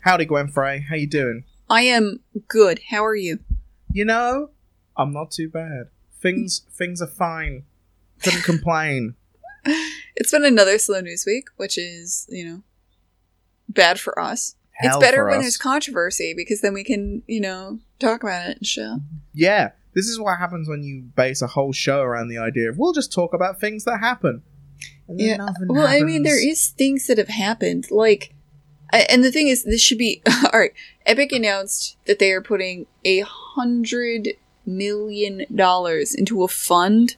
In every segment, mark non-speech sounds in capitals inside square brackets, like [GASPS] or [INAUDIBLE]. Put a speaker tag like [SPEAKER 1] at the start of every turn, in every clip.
[SPEAKER 1] Howdy, Gwen Frey. How you doing?
[SPEAKER 2] I am good. How are you?
[SPEAKER 1] You know, I'm not too bad. Things things are fine. Couldn't complain. [LAUGHS]
[SPEAKER 2] It's been another slow news week, which is, you know, bad for us.
[SPEAKER 1] Hell
[SPEAKER 2] it's better when
[SPEAKER 1] us.
[SPEAKER 2] there's controversy because then we can, you know, talk about it and shit.
[SPEAKER 1] Yeah, this is what happens when you base a whole show around the idea of we'll just talk about things that happen. And
[SPEAKER 2] Yeah. Well, I mean, there is things that have happened. Like, and the thing is, this should be [LAUGHS] all right. Epic announced that they are putting a hundred million dollars into a fund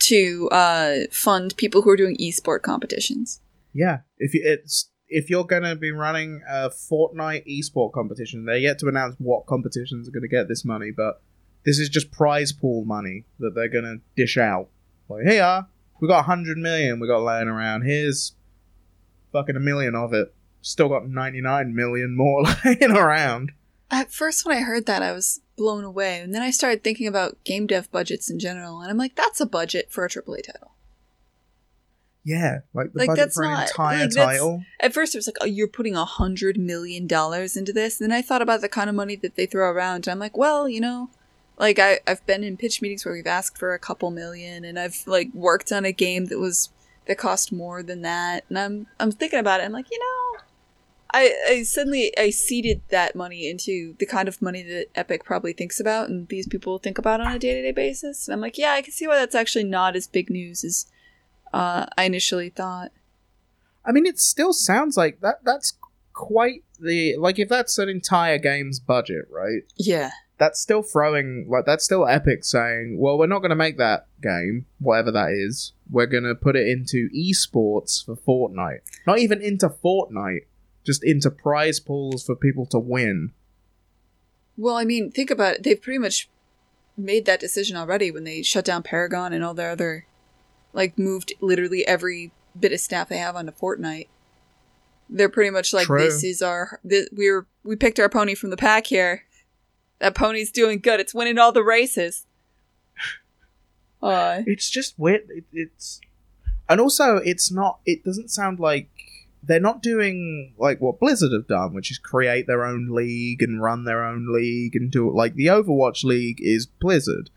[SPEAKER 2] to uh, fund people who are doing esport competitions.
[SPEAKER 1] Yeah, if you, it's if you're gonna be running a Fortnite esport competition, they're yet to announce what competitions are gonna get this money, but this is just prize pool money that they're gonna dish out. Like, here we got a hundred million we got laying around. Here's fucking a million of it. Still got ninety nine million more [LAUGHS] laying around.
[SPEAKER 2] At first, when I heard that, I was blown away, and then I started thinking about game dev budgets in general, and I'm like, that's a budget for a AAA title.
[SPEAKER 1] Yeah, like the
[SPEAKER 2] Like,
[SPEAKER 1] budget
[SPEAKER 2] that's
[SPEAKER 1] for an
[SPEAKER 2] not-
[SPEAKER 1] entire
[SPEAKER 2] like, that's-
[SPEAKER 1] title.
[SPEAKER 2] At first, it was like, oh, you're putting a hundred million dollars into this. And then I thought about the kind of money that they throw around. And I'm like, well, you know, like I, I've been in pitch meetings where we've asked for a couple million, and I've like worked on a game that was that cost more than that. And I'm I'm thinking about it. I'm like, you know, I I suddenly I seeded that money into the kind of money that Epic probably thinks about, and these people think about on a day to day basis. And I'm like, yeah, I can see why that's actually not as big news as uh, I initially thought.
[SPEAKER 1] I mean, it still sounds like that. That's quite the like if that's an entire game's budget, right?
[SPEAKER 2] Yeah.
[SPEAKER 1] That's still throwing like that's still Epic saying, well, we're not going to make that game, whatever that is. We're going to put it into esports for Fortnite. Not even into Fortnite, just into prize pools for people to win.
[SPEAKER 2] Well, I mean, think about it. They've pretty much made that decision already when they shut down Paragon and all their other, like, moved literally every bit of staff they have onto Fortnite. They're pretty much like,
[SPEAKER 1] True.
[SPEAKER 2] this is our, th- we're, we picked our pony from the pack here. That pony's doing good. It's winning all the races. [LAUGHS] Uh,
[SPEAKER 1] It's just weird. It, it's and also it's not. It doesn't sound like they're not doing like what Blizzard have done, which is create their own league and run their own league and do it. Like the Overwatch League is Blizzard,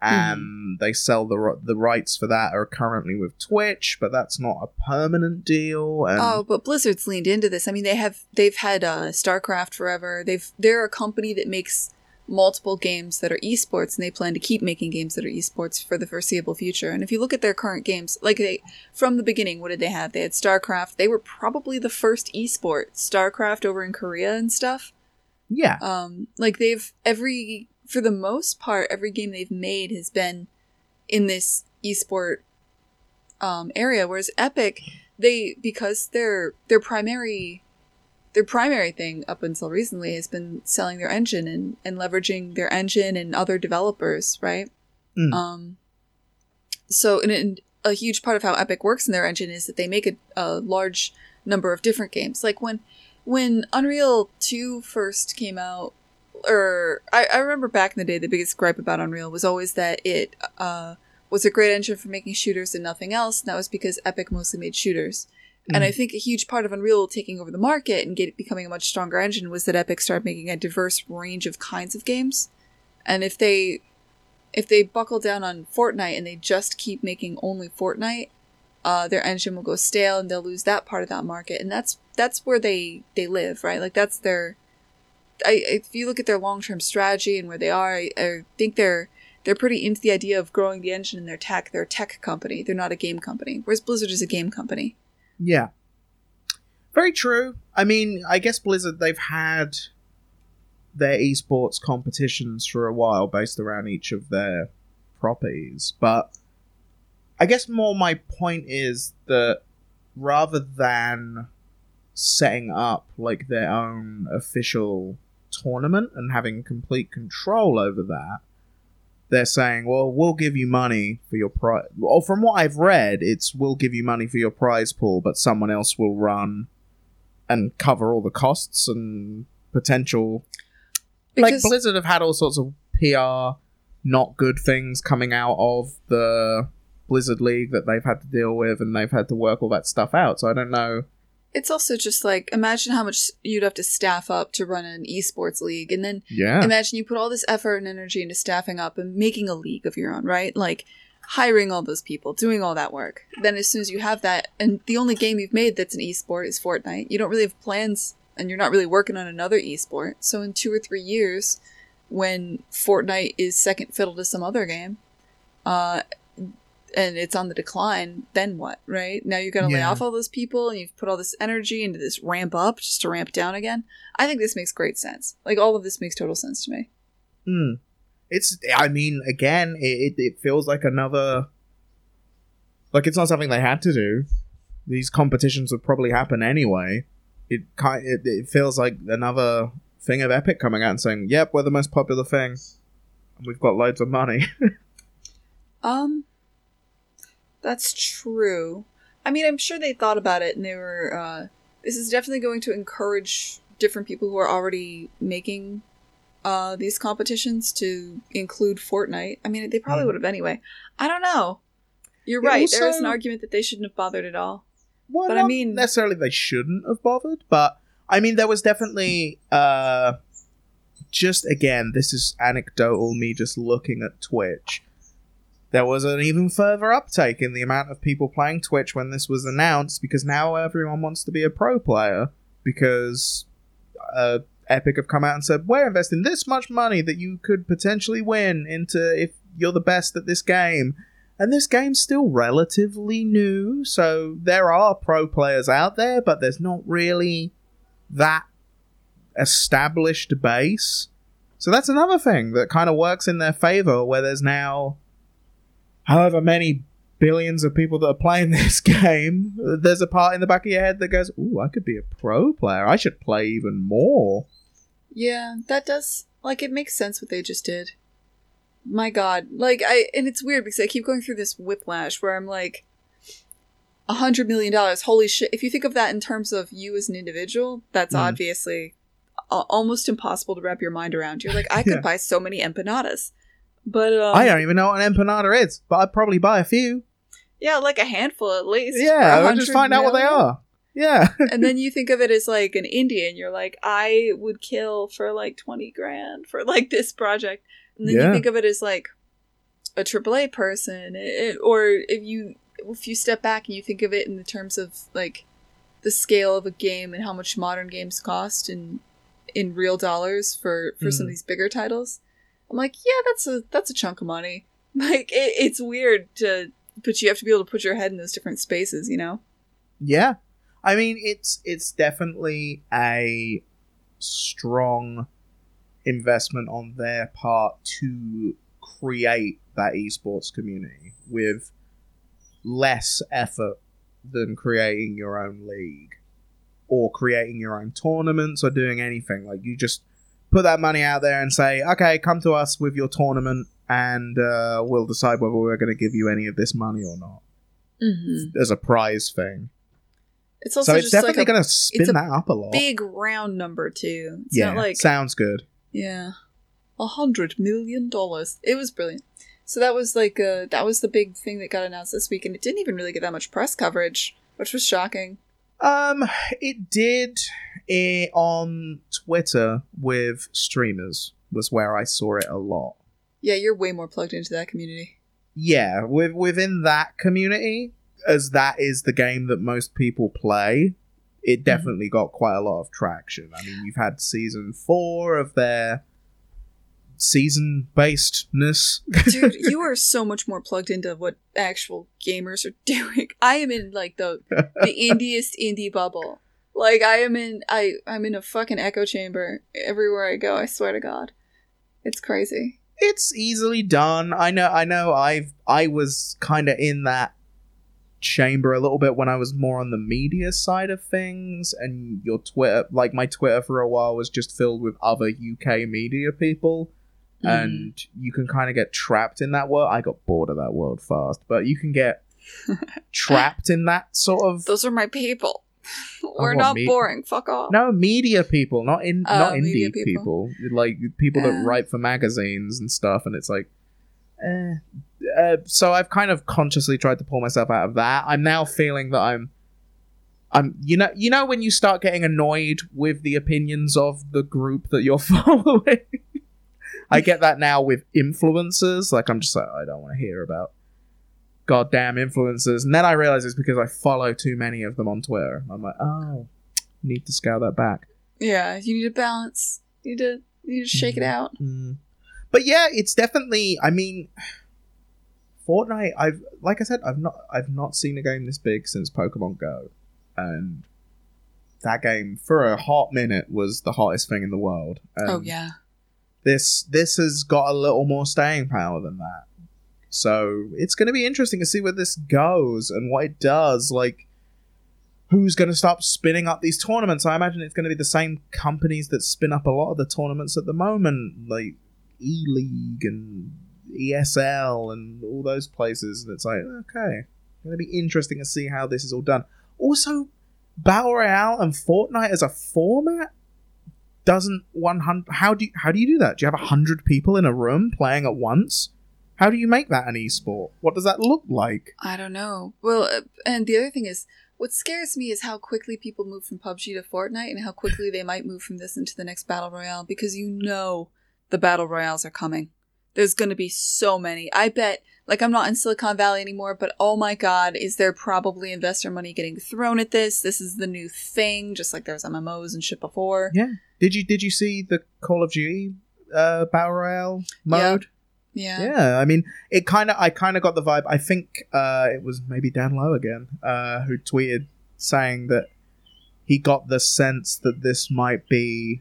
[SPEAKER 1] and they sell the the rights for that are currently with Twitch, but that's not a permanent deal. And
[SPEAKER 2] Oh, but Blizzard's leaned into this. I mean, they have they've had uh, StarCraft forever. They've they're a company that makes multiple games that are esports, and they plan to keep making games that are esports for the foreseeable future. And if you look at their current games, like they from the beginning, what did they have? They had StarCraft. They were probably the first esport. StarCraft over in Korea and stuff.
[SPEAKER 1] yeah,
[SPEAKER 2] Um, like they've every for the most part, every game they've made has been in this esport um, area. Whereas Epic, they because their their primary their primary thing up until recently has been selling their engine and, and leveraging their engine and other developers, right?
[SPEAKER 1] Mm.
[SPEAKER 2] Um, so and, and a huge part of how Epic works in their engine is that they make a, a large number of different games. Like when when Unreal 2 first came out, or I, I remember back in the day, the biggest gripe about Unreal was always that it uh, was a great engine for making shooters and nothing else. And that was because Epic mostly made shooters. And I think a huge part of Unreal taking over the market and get, becoming a much stronger engine was that Epic started making a diverse range of kinds of games. And if they if they buckle down on Fortnite and they just keep making only Fortnite, uh, their engine will go stale and they'll lose that part of that market. And that's that's where they they live, right? Like that's their. I if you look at their long term strategy and where they are, I, I think they're they're pretty into the idea of growing the engine in their tech. They're a tech company. They're not a game company. Whereas Blizzard is a game company.
[SPEAKER 1] Yeah. Very true. I mean, I guess Blizzard, they've had their esports competitions for a while based around each of their properties. But I guess more my point is that rather than setting up like their own official tournament and having complete control over that, they're saying, "Well, we'll give you money for your prize." Well, from what I've read, it's we'll give you money for your prize pool, but someone else will run and cover all the costs and potential.
[SPEAKER 2] Because
[SPEAKER 1] like Blizzard have had all sorts of PR not good things coming out of the Blizzard League that they've had to deal with, and they've had to work all that stuff out. So I don't know
[SPEAKER 2] It's also just like imagine how much you'd have to staff up to run an esports league, and then
[SPEAKER 1] Yeah.
[SPEAKER 2] imagine you put all this effort and energy into staffing up and making a league of your own, right? Like hiring all those people, doing all that work. Then as soon as you have that, and the only game you've made that's an esport is Fortnite, you don't really have plans, and you're not really working on another esport. So in two or three years, when Fortnite is second fiddle to some other game, uh, and it's on the decline, then what, right? Now you're going to lay
[SPEAKER 1] Yeah.
[SPEAKER 2] off all those people and you've put all this energy into this ramp up just to ramp down again. I think this makes great sense. Like, all of this makes total sense to me.
[SPEAKER 1] Hmm. It's. I mean, again, it, it it feels like another. Like it's not something they had to do. These competitions would probably happen anyway. It kind. It, it feels like another thing of Epic coming out and saying, "Yep, we're the most popular thing, and we've got loads of money." [LAUGHS]
[SPEAKER 2] Um, that's true. I mean, I'm sure they thought about it and they were, uh, this is definitely going to encourage different people who are already making, uh, these competitions to include Fortnite. I mean, they probably
[SPEAKER 1] Mm.
[SPEAKER 2] would have anyway. I don't know. You're right. there is an argument that they shouldn't have bothered at all.
[SPEAKER 1] Well,
[SPEAKER 2] But I mean-
[SPEAKER 1] necessarily they shouldn't have bothered, but I mean, there was definitely uh, just again, this is anecdotal. Me just looking at Twitch. There was an even further uptake in the amount of people playing Twitch when this was announced because now everyone wants to be a pro player because uh, Epic have come out and said we're investing this much money that you could potentially win into if you're the best at this game. And this game's still relatively new, so there are pro players out there, but there's not really that established base. So that's another thing that kind of works in their favor, where there's now however many billions of people that are playing [LAUGHS] this game. There's a part in the back of your head that goes, Ooh, I could be a pro player. I should play even more.
[SPEAKER 2] Yeah, that does like it makes sense what they just did. My god. Like I and it's weird because I keep going through this whiplash where I'm like a hundred million dollars, holy shit. If you think of that in terms of you as an individual, that's
[SPEAKER 1] Mm.
[SPEAKER 2] obviously almost impossible to wrap your mind around. You're like, I could [LAUGHS]
[SPEAKER 1] Yeah.
[SPEAKER 2] buy so many empanadas. But um,
[SPEAKER 1] I don't even know what an empanada is, but I'd probably buy a few.
[SPEAKER 2] yeah, like a handful at least.
[SPEAKER 1] Yeah, I'll just
[SPEAKER 2] 100
[SPEAKER 1] find out what they are. Yeah.
[SPEAKER 2] and then [LAUGHS] you think of it as like an Indian. You're like, I would kill for like twenty grand for like this project, and then
[SPEAKER 1] Yeah.
[SPEAKER 2] you think of it as like a AAA person, it, or if you if you step back and you think of it in the terms of like the scale of a game and how much modern games cost in in real dollars for for some of
[SPEAKER 1] Mhm.
[SPEAKER 2] these bigger titles, I'm like, yeah, that's a that's a chunk of money. [LAUGHS] Like it, it's weird to, but you have to be able to put your head in those different spaces, you know.
[SPEAKER 1] Yeah. I mean it's it's definitely a strong investment on their part to create that esports community with less effort than creating your own league or creating your own tournaments or doing anything like you just put that money out there and say okay come to us with your tournament and uh, we'll decide whether we're going to give you any of this money or not
[SPEAKER 2] Mm-hmm.
[SPEAKER 1] as a prize thing
[SPEAKER 2] It's also
[SPEAKER 1] so it's
[SPEAKER 2] just like
[SPEAKER 1] definitely
[SPEAKER 2] a
[SPEAKER 1] going to spin
[SPEAKER 2] a
[SPEAKER 1] that up a lot.
[SPEAKER 2] big round number too. It's
[SPEAKER 1] yeah,
[SPEAKER 2] not like
[SPEAKER 1] sounds good.
[SPEAKER 2] yeah, a hundred million dollars. It was brilliant. So that was like uh that was the big thing that got announced this week, and it didn't even really get that much press coverage, which was shocking.
[SPEAKER 1] Um, it did it on Twitter with streamers was where I saw it a lot.
[SPEAKER 2] Yeah, you're way more plugged into that community.
[SPEAKER 1] Yeah, with within that community, as that is the game that most people play, it mm-hmm. definitely got quite a lot of traction. I mean, you've had season four of their season basedness.
[SPEAKER 2] Dude, [LAUGHS] you are so much more plugged into what actual gamers are [LAUGHS] doing. I am in like the the [LAUGHS] indiest indie bubble. Like I am in I I'm in a fucking echo chamber everywhere I go. I swear to God, it's crazy.
[SPEAKER 1] it's easily done. I know. I know. I've I was kind of in that chamber a little bit when I was more on the media side of things, and your Twitter, like my Twitter for a while, was just filled with other UK media people,
[SPEAKER 2] Mm.
[SPEAKER 1] and you can kind of get trapped in that world. I got bored of that world fast, but you can get [LAUGHS] trapped in that sort of
[SPEAKER 2] Those are my people. [LAUGHS] We're not
[SPEAKER 1] me-
[SPEAKER 2] boring. Fuck off.
[SPEAKER 1] no media people, not in
[SPEAKER 2] Oh,
[SPEAKER 1] not indie
[SPEAKER 2] people.
[SPEAKER 1] people. like people
[SPEAKER 2] Yeah.
[SPEAKER 1] that write for magazines and stuff, and it's like, eh. Uh, so I've kind of consciously tried to pull myself out of that. I'm now feeling that I'm I'm you know you know when you start getting annoyed with the opinions of the group that you're [LAUGHS] following. I get that now with influencers. Like I'm just like I don't want to hear about goddamn influencers, and then I realize it's because I follow too many of them on Twitter. I'm like, oh, need to scale that back.
[SPEAKER 2] Yeah, you need to balance. You need to you need to shake it out.
[SPEAKER 1] Mm. But yeah, it's definitely. I mean, Fortnite. I've like I said, I've not I've not seen a game this big since Pokemon Go, and that game for a hot minute was the hottest thing in the world. And
[SPEAKER 2] oh yeah.
[SPEAKER 1] This this has got a little more staying power than that. So it's going to be interesting to see where this goes and what it does. Like, who's going to stop spinning up these tournaments? I imagine it's going to be the same companies that spin up a lot of the tournaments at the moment, like E League and ESL and all those places. And it's like, okay, going to be interesting to see how this is all done. Also, Battle Royale and Fortnite as a format doesn't 100 how do you how do you do that do you have 100 people in a room playing at once how do you make that an esport what does that look like
[SPEAKER 2] I don't know. Well, uh, and the other thing is, what scares me is how quickly people move from PUBG to Fortnite, and how quickly they might move from this into the next battle royale because you know the battle royales are coming. There's going to be so many. I bet. Like I'm not in Silicon Valley anymore, but oh my god, is there probably investor money getting thrown at this? This is the new thing, just like there was MMOs and shit before.
[SPEAKER 1] yeah did you did you see the call of duty uh battle royale mode
[SPEAKER 2] Yeah.
[SPEAKER 1] Yeah Yeah. i mean it kind of i kind of got the vibe i think uh it was maybe dan lowe again uh who tweeted saying that he got the sense that this might be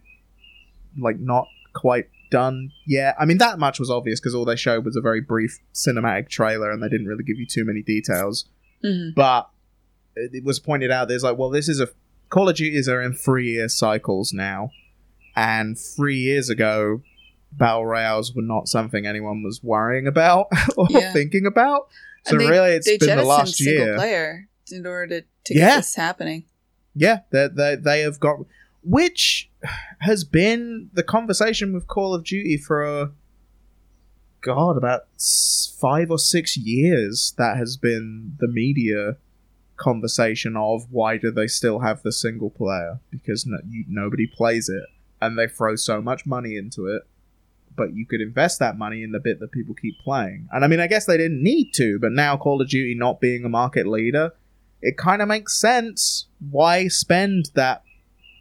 [SPEAKER 1] like not quite done yet i mean that much was obvious because all they showed was a very brief cinematic trailer and they didn't really give you too many details
[SPEAKER 2] Mhm.
[SPEAKER 1] but it it was pointed out there's like well this is a call of duties are in three year cycles now and three years ago battle royales were not something anyone was worrying about [LAUGHS] or
[SPEAKER 2] Yeah.
[SPEAKER 1] thinking about so
[SPEAKER 2] And they-
[SPEAKER 1] really it's been the last
[SPEAKER 2] single
[SPEAKER 1] year
[SPEAKER 2] player in order to, to
[SPEAKER 1] Yeah.
[SPEAKER 2] get this happening.
[SPEAKER 1] yeah they, they, they have got which has been the conversation with call of duty for a god about five or six years that has been the media conversation of why do they still have the single player because no, you, nobody plays it and they throw so much money into it but you could invest that money in the bit that people keep playing and i mean i guess they didn't need to but now call of duty not being a market leader it kind of makes sense why spend that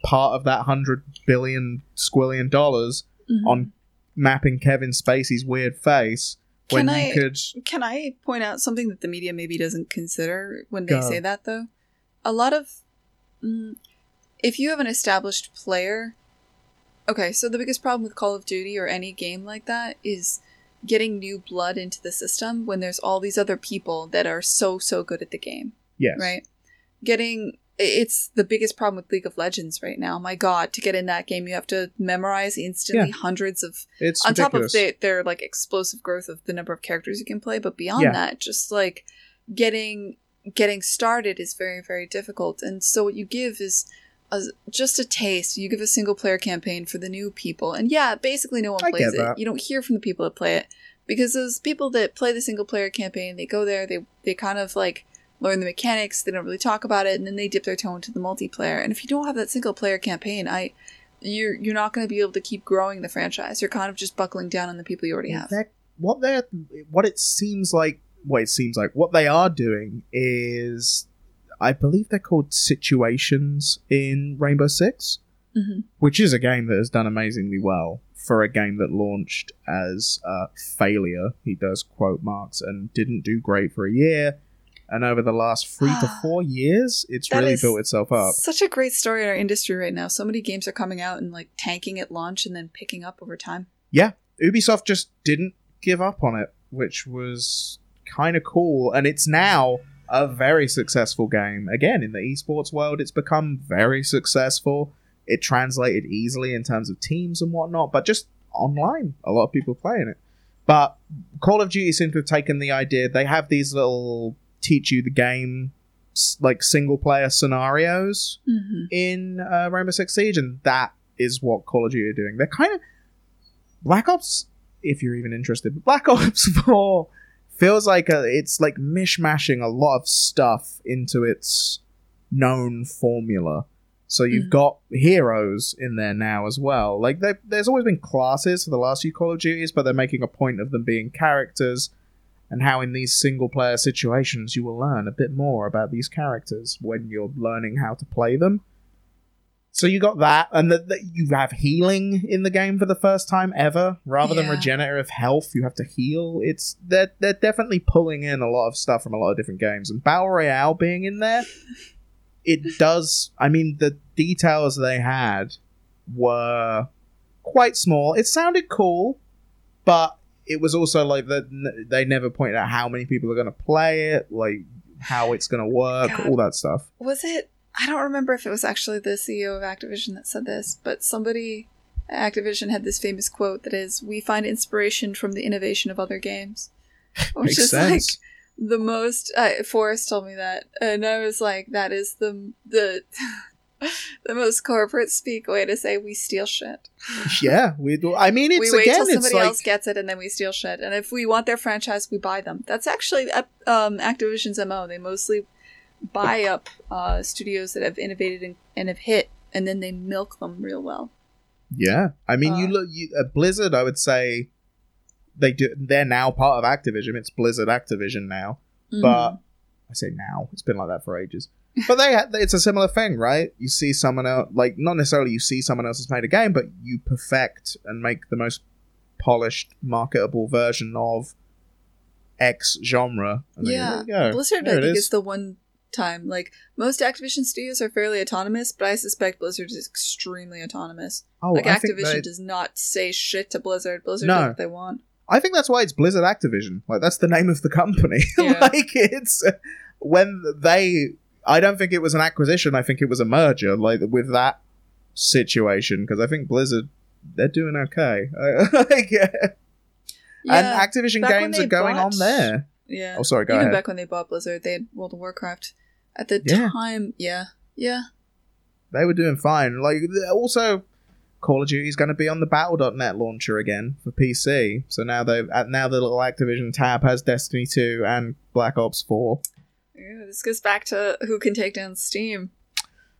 [SPEAKER 1] part of that 100 billion squillion dollars
[SPEAKER 2] Mhm.
[SPEAKER 1] on mapping kevin spacey's weird face when
[SPEAKER 2] Can
[SPEAKER 1] you
[SPEAKER 2] I-
[SPEAKER 1] could
[SPEAKER 2] Can I point out something that the media maybe doesn't consider when they
[SPEAKER 1] Go.
[SPEAKER 2] say that, though? A lot of. Mm, if you have an established player. Okay, so the biggest problem with Call of Duty or any game like that is getting new blood into the system when there's all these other people that are so, so good at the game,
[SPEAKER 1] yes
[SPEAKER 2] right? Getting. It's the biggest problem with League of Legends right now. My god, to get in that game, you have to memorize instantly hundreds of
[SPEAKER 1] it's
[SPEAKER 2] on top of
[SPEAKER 1] ridiculous.
[SPEAKER 2] the, their like explosive growth of the number of characters you can play but beyond
[SPEAKER 1] Yeah.
[SPEAKER 2] that just like getting getting started is very very difficult and so what you give is a, just a taste you give a single player campaign for the new people and yeah basically no one
[SPEAKER 1] I
[SPEAKER 2] plays it
[SPEAKER 1] that.
[SPEAKER 2] you don't hear from the people that play it because those people that play the single player campaign they go there they they kind of like learn the mechanics they don't really talk about it and then they dip their toe into the multiplayer and if you don't have that single player campaign i you're you're not going to be able to keep growing the franchise. You're kind of just buckling down on the people you already have.
[SPEAKER 1] They're- what they're what it seems like what it seems like what they are doing is i believe they're called situations in rainbow six
[SPEAKER 2] hmm
[SPEAKER 1] which is a game that has done amazingly well for a game that launched as a failure he does quote marks and didn't do great for a year and over the last three to [GASPS] four years it's
[SPEAKER 2] That
[SPEAKER 1] really built itself up
[SPEAKER 2] Such a great story in our industry right now. So many games are coming out and like tanking at launch and then picking up over time.
[SPEAKER 1] Yeah, Ubisoft just didn't give up on it, which was kind of cool. And it's now a very successful game. Again, in the esports world, it's become very successful. It translated easily in terms of teams and whatnot, but just online, a lot of people playing it. But Call of Duty seems to have taken the idea. They have these little teach you the game, like single player scenarios
[SPEAKER 2] Mm-hmm.
[SPEAKER 1] in uh, Rainbow Six Siege, and that is what Call of Duty are doing. They're kind of Black Ops, if you're even interested. but Black [LAUGHS] Ops Four feels like a, it's like mishmashing a lot of stuff into its known formula. So you've
[SPEAKER 2] Mhm.
[SPEAKER 1] got heroes in there now as well. Like there's always been classes for the last few Call of Duties, but they're making a point of them being characters, and how in these single player situations you will learn a bit more about these characters when you're learning how to play them. So you got that, and that you have healing in the game for the first time ever, rather than
[SPEAKER 2] Yeah.
[SPEAKER 1] regenerative health. You have to heal. It's they're they're definitely pulling in a lot of stuff from a lot of different games, and battle royale being in there, [LAUGHS] it does. I mean, the details they had were quite small. It sounded cool, but it was also like that they never pointed out how many people are going to play it, like how it's going to work,
[SPEAKER 2] God.
[SPEAKER 1] all that stuff.
[SPEAKER 2] Was it? I don't remember if it was actually the CEO of Activision that said this, but somebody at Activision had this famous quote that is, "We find inspiration from the innovation of other games," [LAUGHS] which
[SPEAKER 1] Makes
[SPEAKER 2] is like the most. Uh, Forrest told me that, and I was like, "That is the the." [LAUGHS] the most corporate speak way to say we steal shit. [LAUGHS]
[SPEAKER 1] yeah, we do. I mean, it's
[SPEAKER 2] we wait
[SPEAKER 1] again,
[SPEAKER 2] till somebody
[SPEAKER 1] like
[SPEAKER 2] else gets it and then we steal shit. And if we want their franchise, we buy them. That's actually uh, um, Activision's mo. They mostly buy up uh, studios that have innovated and, and have hit, and then they milk them real well.
[SPEAKER 1] Yeah, I mean, you
[SPEAKER 2] Uh,
[SPEAKER 1] look you, at Blizzard. I would say they do. They're now part of Activision. It's Blizzard Activision now.
[SPEAKER 2] Mm-hmm.
[SPEAKER 1] But I say now. It's been like that for ages. But they, ha- it's a similar thing, right? You see someone else, like not necessarily you see someone else has made a game, but you perfect and make the most polished, marketable version of X genre. And
[SPEAKER 2] yeah,
[SPEAKER 1] go.
[SPEAKER 2] Blizzard I think
[SPEAKER 1] is.
[SPEAKER 2] is the one time like most Activision studios are fairly autonomous, but I suspect Blizzard is extremely autonomous.
[SPEAKER 1] Oh,
[SPEAKER 2] like
[SPEAKER 1] I
[SPEAKER 2] Activision
[SPEAKER 1] they-
[SPEAKER 2] does not say shit to Blizzard. Blizzard
[SPEAKER 1] No.
[SPEAKER 2] does what they want.
[SPEAKER 1] I think that's why it's Blizzard Activision. Like that's the name of the company. [LAUGHS]
[SPEAKER 2] Yeah.
[SPEAKER 1] like it's when they. I don't think it was an acquisition. I think it was a merger. Like with that situation, because I think Blizzard they're doing okay. [LAUGHS] like, yeah. And Activision games are going
[SPEAKER 2] bought-
[SPEAKER 1] on there.
[SPEAKER 2] yeah.
[SPEAKER 1] Oh, sorry. Go
[SPEAKER 2] Even
[SPEAKER 1] ahead.
[SPEAKER 2] back when they bought Blizzard, they had World of Warcraft. At the
[SPEAKER 1] Yeah.
[SPEAKER 2] time, yeah, yeah,
[SPEAKER 1] They were doing fine. Like also, Call of Duty is going to be on the Battle.net launcher again for PC. So now they have uh, now the little Activision tab has Destiny 2 and Black Ops 4.
[SPEAKER 2] Yeah, This goes back to who can take down Steam.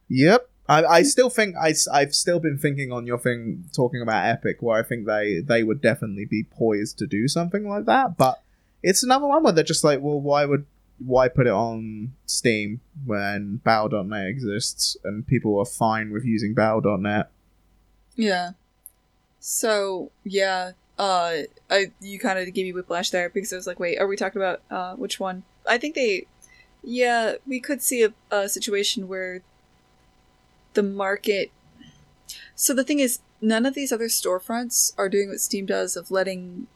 [SPEAKER 1] Yep. I, I still think I, I, have still been thinking on your thing talking about Epic where I think they they would definitely be poised to do something like that but it's another one where they're just like well why would why put it on Steam when Battle.net exists and people are fine with using Battle.net
[SPEAKER 2] Yeah. So yeah, uh, I you kind of gave me whiplash there because I was like, wait, are we talking about uh which one? I think they, yeah, we could see a, a situation where the market. So the thing is, none of these other storefronts are doing what Steam does of letting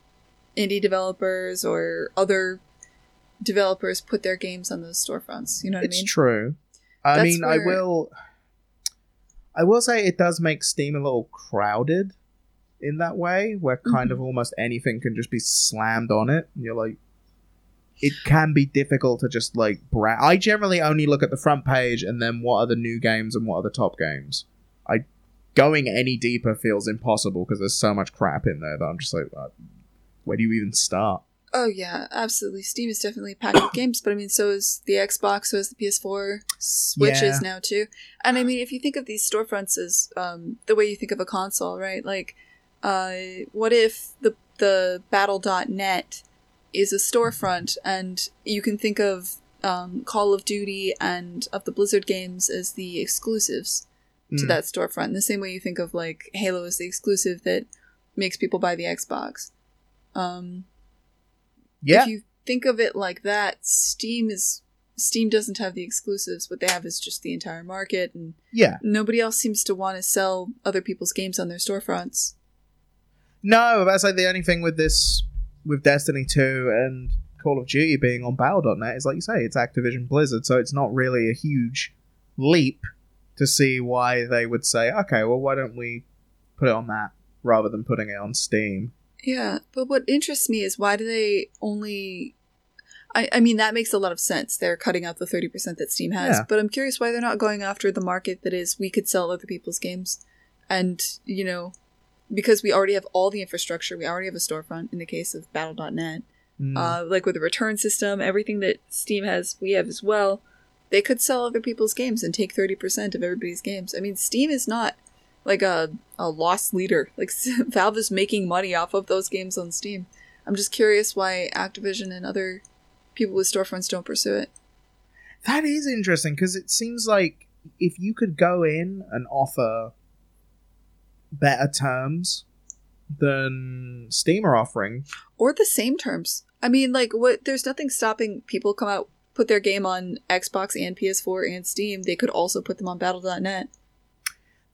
[SPEAKER 2] indie developers or other developers put their games on those storefronts. You know what
[SPEAKER 1] it's
[SPEAKER 2] I mean?
[SPEAKER 1] It's true I
[SPEAKER 2] That's
[SPEAKER 1] mean I will I will say it does make Steam a little crowded in that way where kind
[SPEAKER 2] Mm-hmm.
[SPEAKER 1] of almost anything can just be slammed on it and you're like it can be difficult to just like bra- I generally only look at the front page and then what are the new games and what are the top games. I going any deeper feels impossible because there's so much crap in there that I'm just like, uh, where do you even start?
[SPEAKER 2] Oh yeah, absolutely. Steam is definitely packed with games, but I mean, so is the Xbox, so is the PS4, Switch
[SPEAKER 1] Yeah.
[SPEAKER 2] is now too. And I mean, if you think of these storefronts as um, the way you think of a console, right? Like, uh, what if the the Battle.net is a storefront, and you can think of um, Call of Duty and of the Blizzard games as the exclusives to
[SPEAKER 1] Mm.
[SPEAKER 2] that storefront. In the same way you think of like Halo as the exclusive that makes people buy the Xbox. Um,
[SPEAKER 1] Yeah,
[SPEAKER 2] if you think of it like that, Steam is Steam doesn't have the exclusives. What they have is just the entire market, and
[SPEAKER 1] yeah.
[SPEAKER 2] nobody else seems to want to sell other people's games on their storefronts.
[SPEAKER 1] No, that's like the only thing with this, with Destiny 2 and Call of Duty being on Battle.net is like you say, it's Activision Blizzard, so it's not really a huge leap to see why they would say, okay, well, why don't we put it on that rather than putting it on Steam?
[SPEAKER 2] Yeah, but what interests me is why do they only? I, I mean that makes a lot of sense. They're cutting out the thirty percent that Steam has,
[SPEAKER 1] Yeah.
[SPEAKER 2] but I'm curious why they're not going after the market that is we could sell other people's games, and you know, because we already have all the infrastructure, we already have a storefront in the case of Battle.net.
[SPEAKER 1] Mm.
[SPEAKER 2] uh, like with the return system, everything that Steam has, we have as well. they could sell other people's games and take 30% of everybody's games. I mean, Steam is not like a, a loss leader. [LAUGHS] Like, Valve is making money off of those games on Steam. I'm just curious why Activision and other people with storefronts don't pursue it.
[SPEAKER 1] That is interesting because it seems like if you could go in and offer better terms than Steam are offering,
[SPEAKER 2] or the same terms. I mean, like, what? There's nothing stopping people come out put their game on Xbox and PS4 and Steam. They could also put them on Battle.net.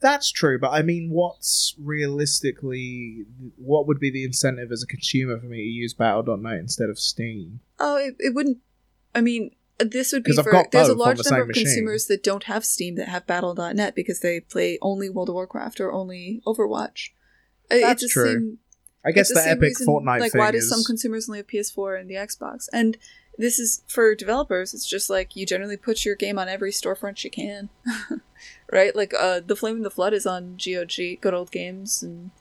[SPEAKER 1] That's true, but I mean, what's realistically what would be the incentive as a consumer for me to use Battle.net instead of Steam?
[SPEAKER 2] Oh, it, it wouldn't. I mean, this would be for there's a large
[SPEAKER 1] the
[SPEAKER 2] number of
[SPEAKER 1] machine.
[SPEAKER 2] consumers that don't have Steam that have Battle.net because they play only World of Warcraft or only Overwatch.
[SPEAKER 1] That's
[SPEAKER 2] it's
[SPEAKER 1] true.
[SPEAKER 2] Same,
[SPEAKER 1] I guess
[SPEAKER 2] it's
[SPEAKER 1] the,
[SPEAKER 2] same
[SPEAKER 1] epic
[SPEAKER 2] reason,
[SPEAKER 1] Fortnite
[SPEAKER 2] Like,
[SPEAKER 1] thing
[SPEAKER 2] why do some consumers only have PS4 and the Xbox? And this is for developers. It's just like you generally put your game on every storefront you can, [LAUGHS] right? Like, uh, the Flame in the Flood is on GOG, Good Old Games, and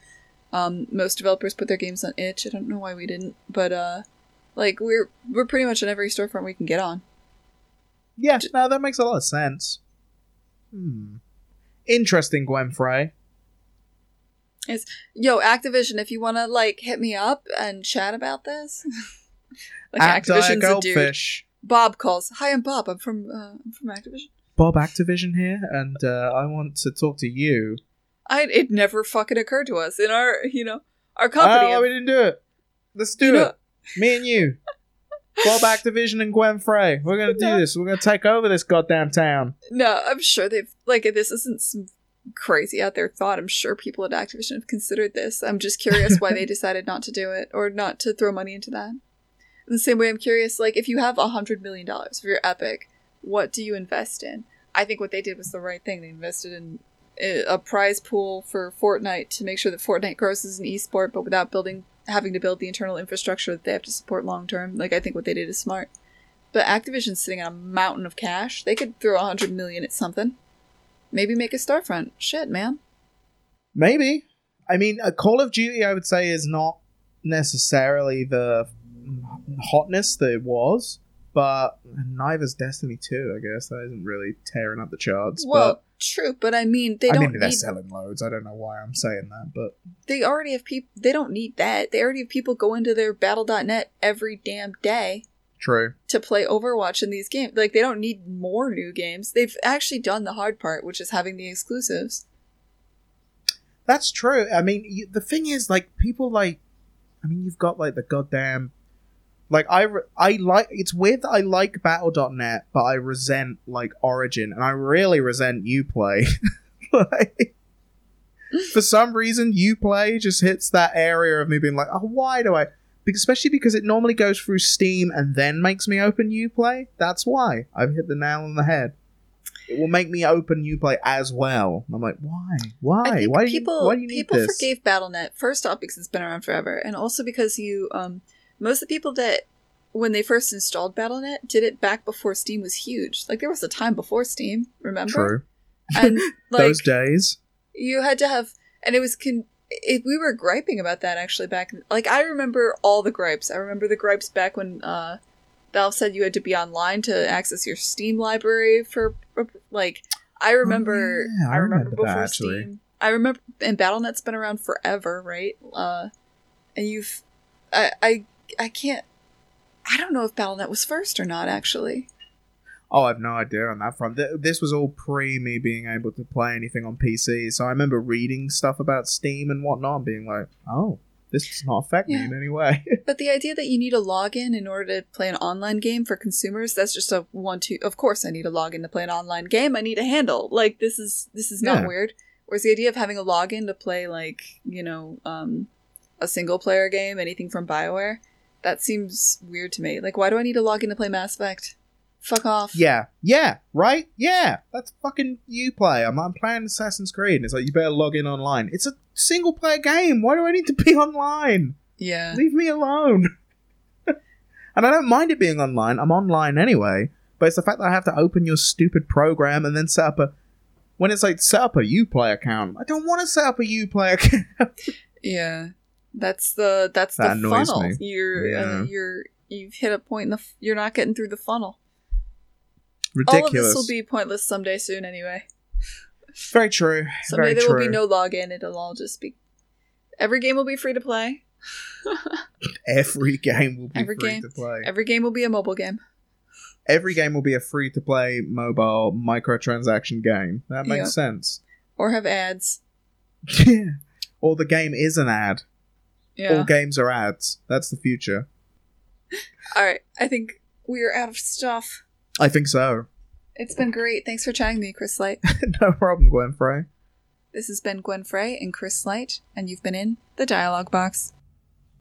[SPEAKER 2] um, most developers put their games on itch. I don't know why we didn't, but uh, like we're we're pretty much on every storefront we can get on.
[SPEAKER 1] yeah, no, that makes a lot of sense. Hmm. Interesting, Gwen Frey.
[SPEAKER 2] Yo, Activision, if you want to like hit me up and chat about this, [LAUGHS] like
[SPEAKER 1] At Dire
[SPEAKER 2] Activision's a dude.
[SPEAKER 1] Goldfish.
[SPEAKER 2] Bob calls. Hi, I'm Bob. I'm from uh, I'm from Activision.
[SPEAKER 1] Bob Activision here, and uh, I want to talk to you.
[SPEAKER 2] I it never fucking occurred to us in our you know our company.
[SPEAKER 1] Oh, we didn't do it. Let's do
[SPEAKER 2] you know-
[SPEAKER 1] it. Me and you. Bob [LAUGHS] Activision and Gwen Frey. We're gonna do
[SPEAKER 2] No.
[SPEAKER 1] this. We're gonna take over this goddamn town.
[SPEAKER 2] no, I'm sure they've like this isn't some crazy out there thought. I'm sure people at Activision have considered this. I'm just curious why they [LAUGHS] decided not to do it or not to throw money into that. In the same way, I'm curious, like if you have a hundred million dollars for your Epic, what do you invest in? I think what they did was the right thing. They invested in a a prize pool for Fortnite to make sure that Fortnite grows as an esport, but without building having to build the internal infrastructure that they have to support long term. Like I think what they did is smart. But Activision's sitting on a mountain of cash. They could throw a hundred million at something. Maybe make a storefront. Shit, man.
[SPEAKER 1] Maybe. I mean, a Call of Duty, I would say, is not necessarily the hotness that it was, but neither's Destiny 2, I guess. That isn't really tearing up the charts.
[SPEAKER 2] Well, true, but I mean, they
[SPEAKER 1] I
[SPEAKER 2] don't
[SPEAKER 1] mean, they're
[SPEAKER 2] need.
[SPEAKER 1] selling loads. I don't know why I'm saying that, but
[SPEAKER 2] They already have people. They don't need that. They already have people go into their Battle.net every damn day
[SPEAKER 1] true.
[SPEAKER 2] to play Overwatch in these games. Like they don't need more new games. They've actually done the hard part, which is having the exclusives.
[SPEAKER 1] That's true. I mean, you, the thing is, like, people like, I mean, you've got like the goddamn, like, I re- I like. It's weird that I like Battle.net, but I resent like Origin, and I really resent UPlay. [LAUGHS] like, for some reason, UPlay just hits that area of me being like, oh, why do I? Because especially because it normally goes through Steam and then makes me open UPlay. That's why I've hit the nail on the head. It will make me open UPlay as well. I'm like, why? Why? Why do
[SPEAKER 2] people
[SPEAKER 1] you? Why do you need
[SPEAKER 2] people
[SPEAKER 1] this?
[SPEAKER 2] forgave Battle.net first off because it's been around forever, and also because you um most of the people that when they first installed Battle.net did it back before Steam was huge. Like there was a time before Steam, remember?
[SPEAKER 1] True.
[SPEAKER 2] And [LAUGHS] like
[SPEAKER 1] Those days.
[SPEAKER 2] you had to have, and it was con. It, we were griping about that actually back. Like I remember all the gripes. I remember the gripes back when uh, Valve said you had to be online to access your Steam library for like. I remember.
[SPEAKER 1] Oh, yeah, I
[SPEAKER 2] I remember,
[SPEAKER 1] remember that,
[SPEAKER 2] before
[SPEAKER 1] actually.
[SPEAKER 2] Steam. I remember, and Battle.net's been around forever, right? Uh, and you've, I, I, I can't. I don't know if Battle.net was first or not. Actually,
[SPEAKER 1] Oh, I have no idea on that front. This was all pre me being able to play anything on PC, so I remember reading stuff about Steam and whatnot, and being like, "Oh, this does not affect me in any way." [LAUGHS]
[SPEAKER 2] But the idea that you need a login in order to play an online game for consumers, that's just a one two of course I need a login to play an online game. I need a handle. Like this is this is not
[SPEAKER 1] Yeah.
[SPEAKER 2] weird. Whereas the idea of having a login to play like, you know, um a single player game, anything from BioWare, that seems weird to me. Like why do I need to log in to play Mass Effect? Fuck off.
[SPEAKER 1] yeah, yeah, right, yeah. That's fucking you play. I'm, I'm playing Assassin's Creed, and it's like you better log in online. It's a single player game. Why do I need to be [LAUGHS] online?
[SPEAKER 2] Yeah.
[SPEAKER 1] Leave me alone. [LAUGHS] and I don't mind it being online. I'm online anyway. But it's the fact that I have to open your stupid program and then set up a. When it's like set up a Uplay account, I don't want to set up a Uplay [LAUGHS] account.
[SPEAKER 2] Yeah. That's the that's
[SPEAKER 1] That
[SPEAKER 2] the funnel.
[SPEAKER 1] me.
[SPEAKER 2] You're uh,
[SPEAKER 1] Yeah.
[SPEAKER 2] you're you've hit a point in the f- you're not getting through the funnel.
[SPEAKER 1] Ridiculous.
[SPEAKER 2] All of this will be pointless someday soon anyway.
[SPEAKER 1] very true.
[SPEAKER 2] Someday
[SPEAKER 1] very
[SPEAKER 2] there
[SPEAKER 1] true.
[SPEAKER 2] will be no login. It'll all just be. Every game will be free to play. [LAUGHS]
[SPEAKER 1] Every game will be
[SPEAKER 2] Every
[SPEAKER 1] free
[SPEAKER 2] game.
[SPEAKER 1] to play.
[SPEAKER 2] Every game will be a mobile game.
[SPEAKER 1] Every game will be a free to play mobile microtransaction game. That makes
[SPEAKER 2] Yeah.
[SPEAKER 1] sense.
[SPEAKER 2] Or have ads.
[SPEAKER 1] Yeah. [LAUGHS] Or the game is an ad.
[SPEAKER 2] Yeah.
[SPEAKER 1] All games are ads. That's the future.
[SPEAKER 2] Alright. I think we are out of stuff.
[SPEAKER 1] I think so.
[SPEAKER 2] It's been great. Thanks for chatting with me, Chris Light. [LAUGHS]
[SPEAKER 1] no problem, Gwen Frey.
[SPEAKER 2] This has been Gwen Frey and Chris Light, and you've been in the Dialogue Box.